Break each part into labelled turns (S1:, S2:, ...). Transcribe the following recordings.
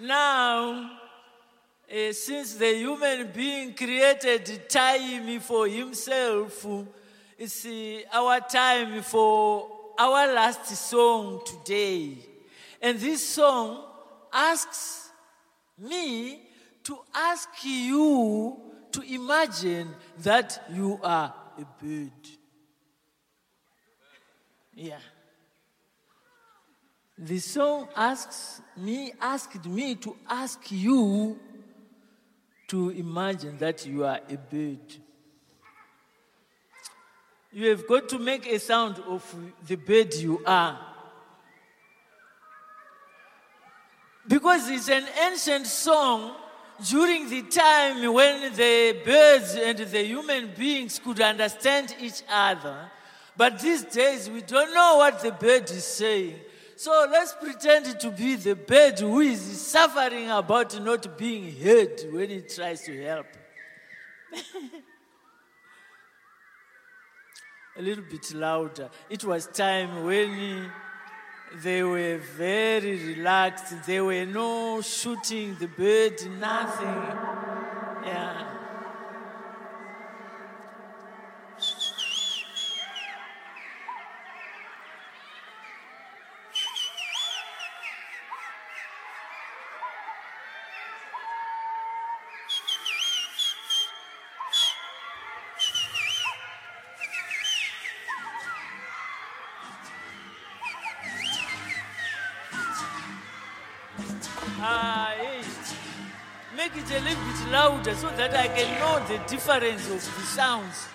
S1: Now, eh, since the human being created time for himself, it's eh, our time for our last song today. And this song asks me to ask you to imagine that you are a bird. Yeah. The song asks me, asked me to ask you to imagine that you are a bird. You have got to make a sound of the bird you are. Because it's an ancient song during the time when the birds and the human beings could understand each other. But these days we don't know what the bird is saying. So let's pretend to be the bird who is suffering about not being heard when he tries to help. A little bit louder. It was time when they were very relaxed. There were no shooting the bird, nothing. Yeah. Know the difference of the sounds.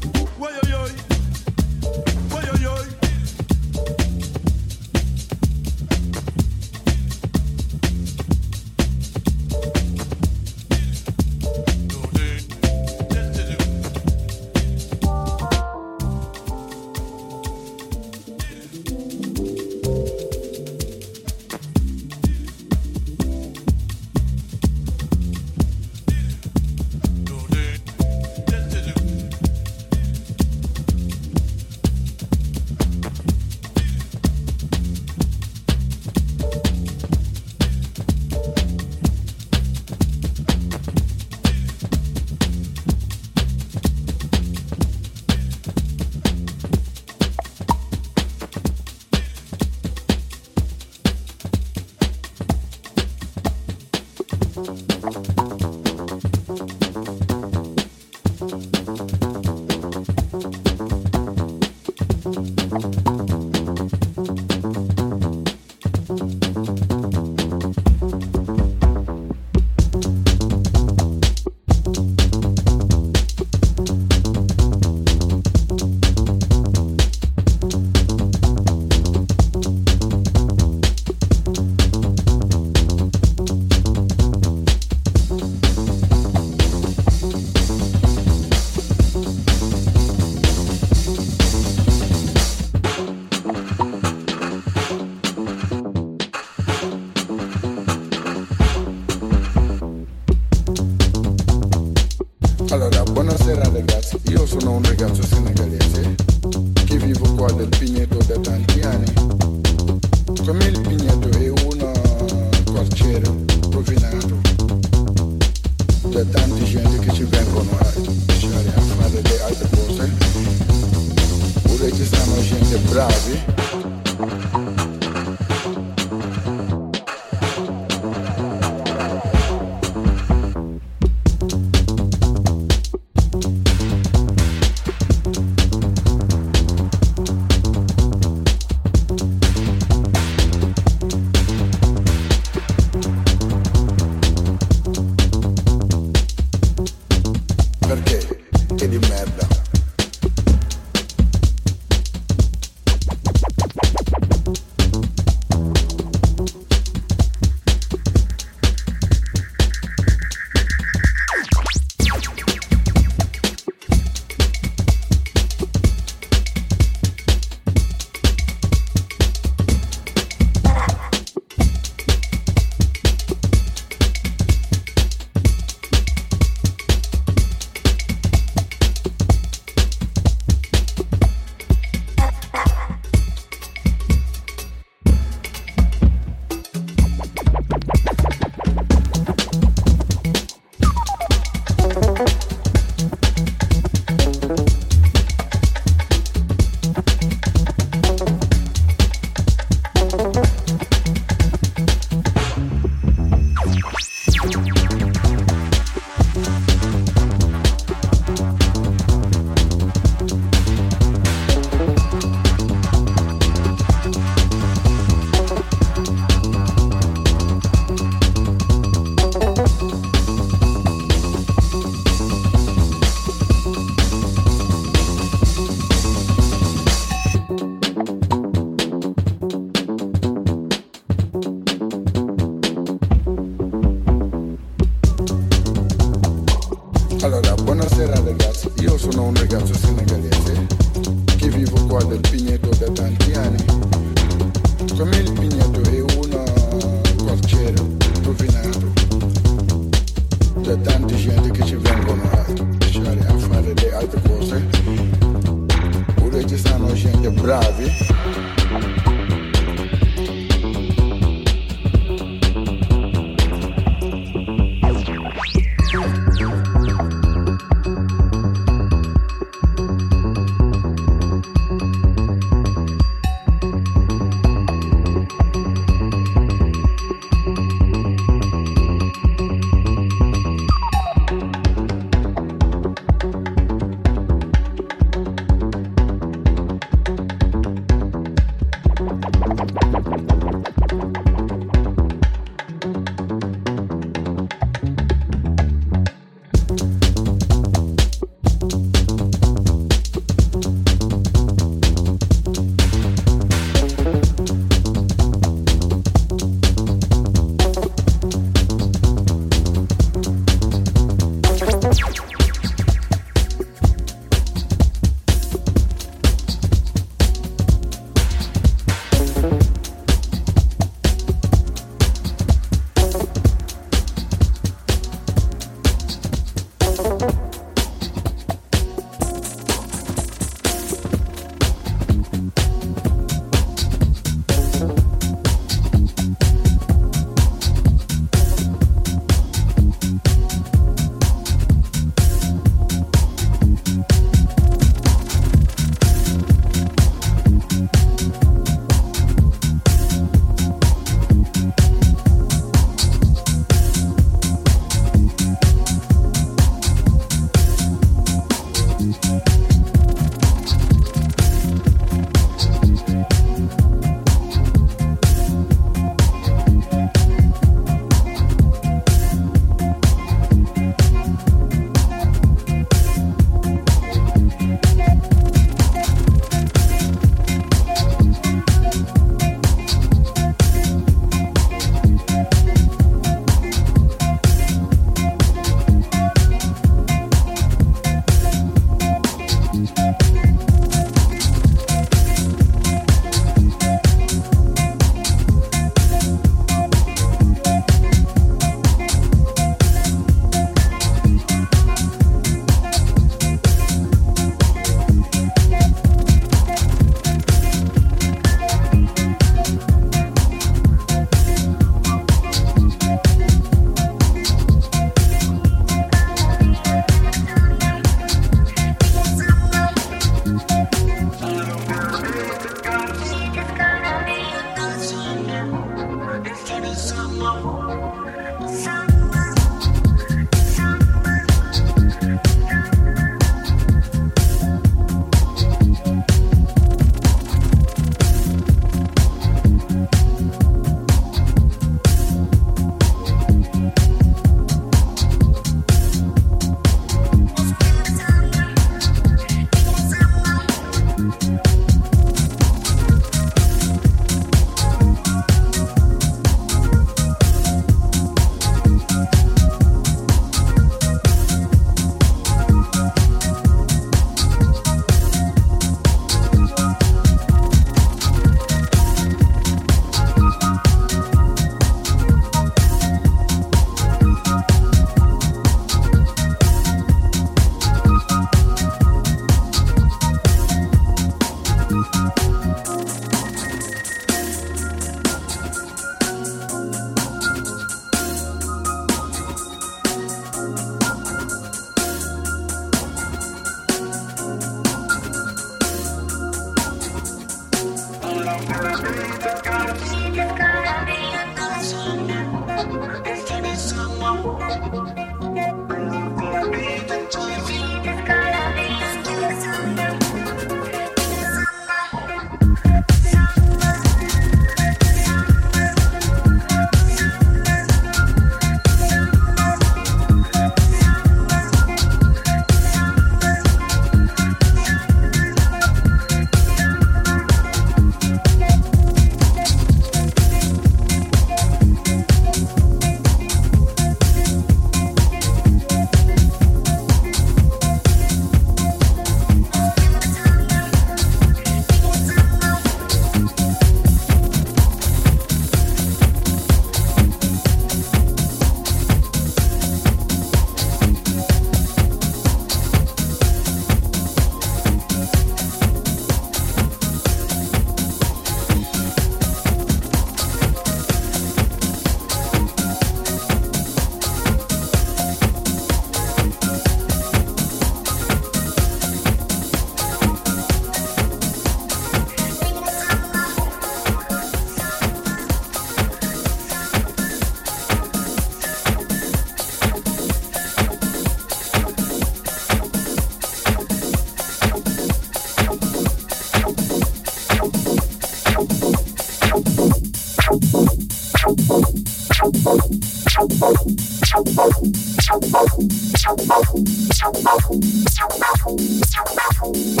S2: Chow the mouthful, chow the mouthful, chow the mouthful, chow the mouthful, chow the mouthful.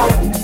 S2: Thank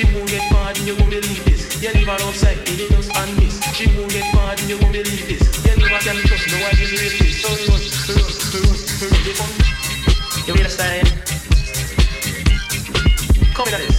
S2: She won't get pardon, you won't believe this. You never outside, you just and miss. She won't get pardon, you won't believe this. You never can trust no one is rapist. So run, run, run, run. You understand? Come in at
S3: it.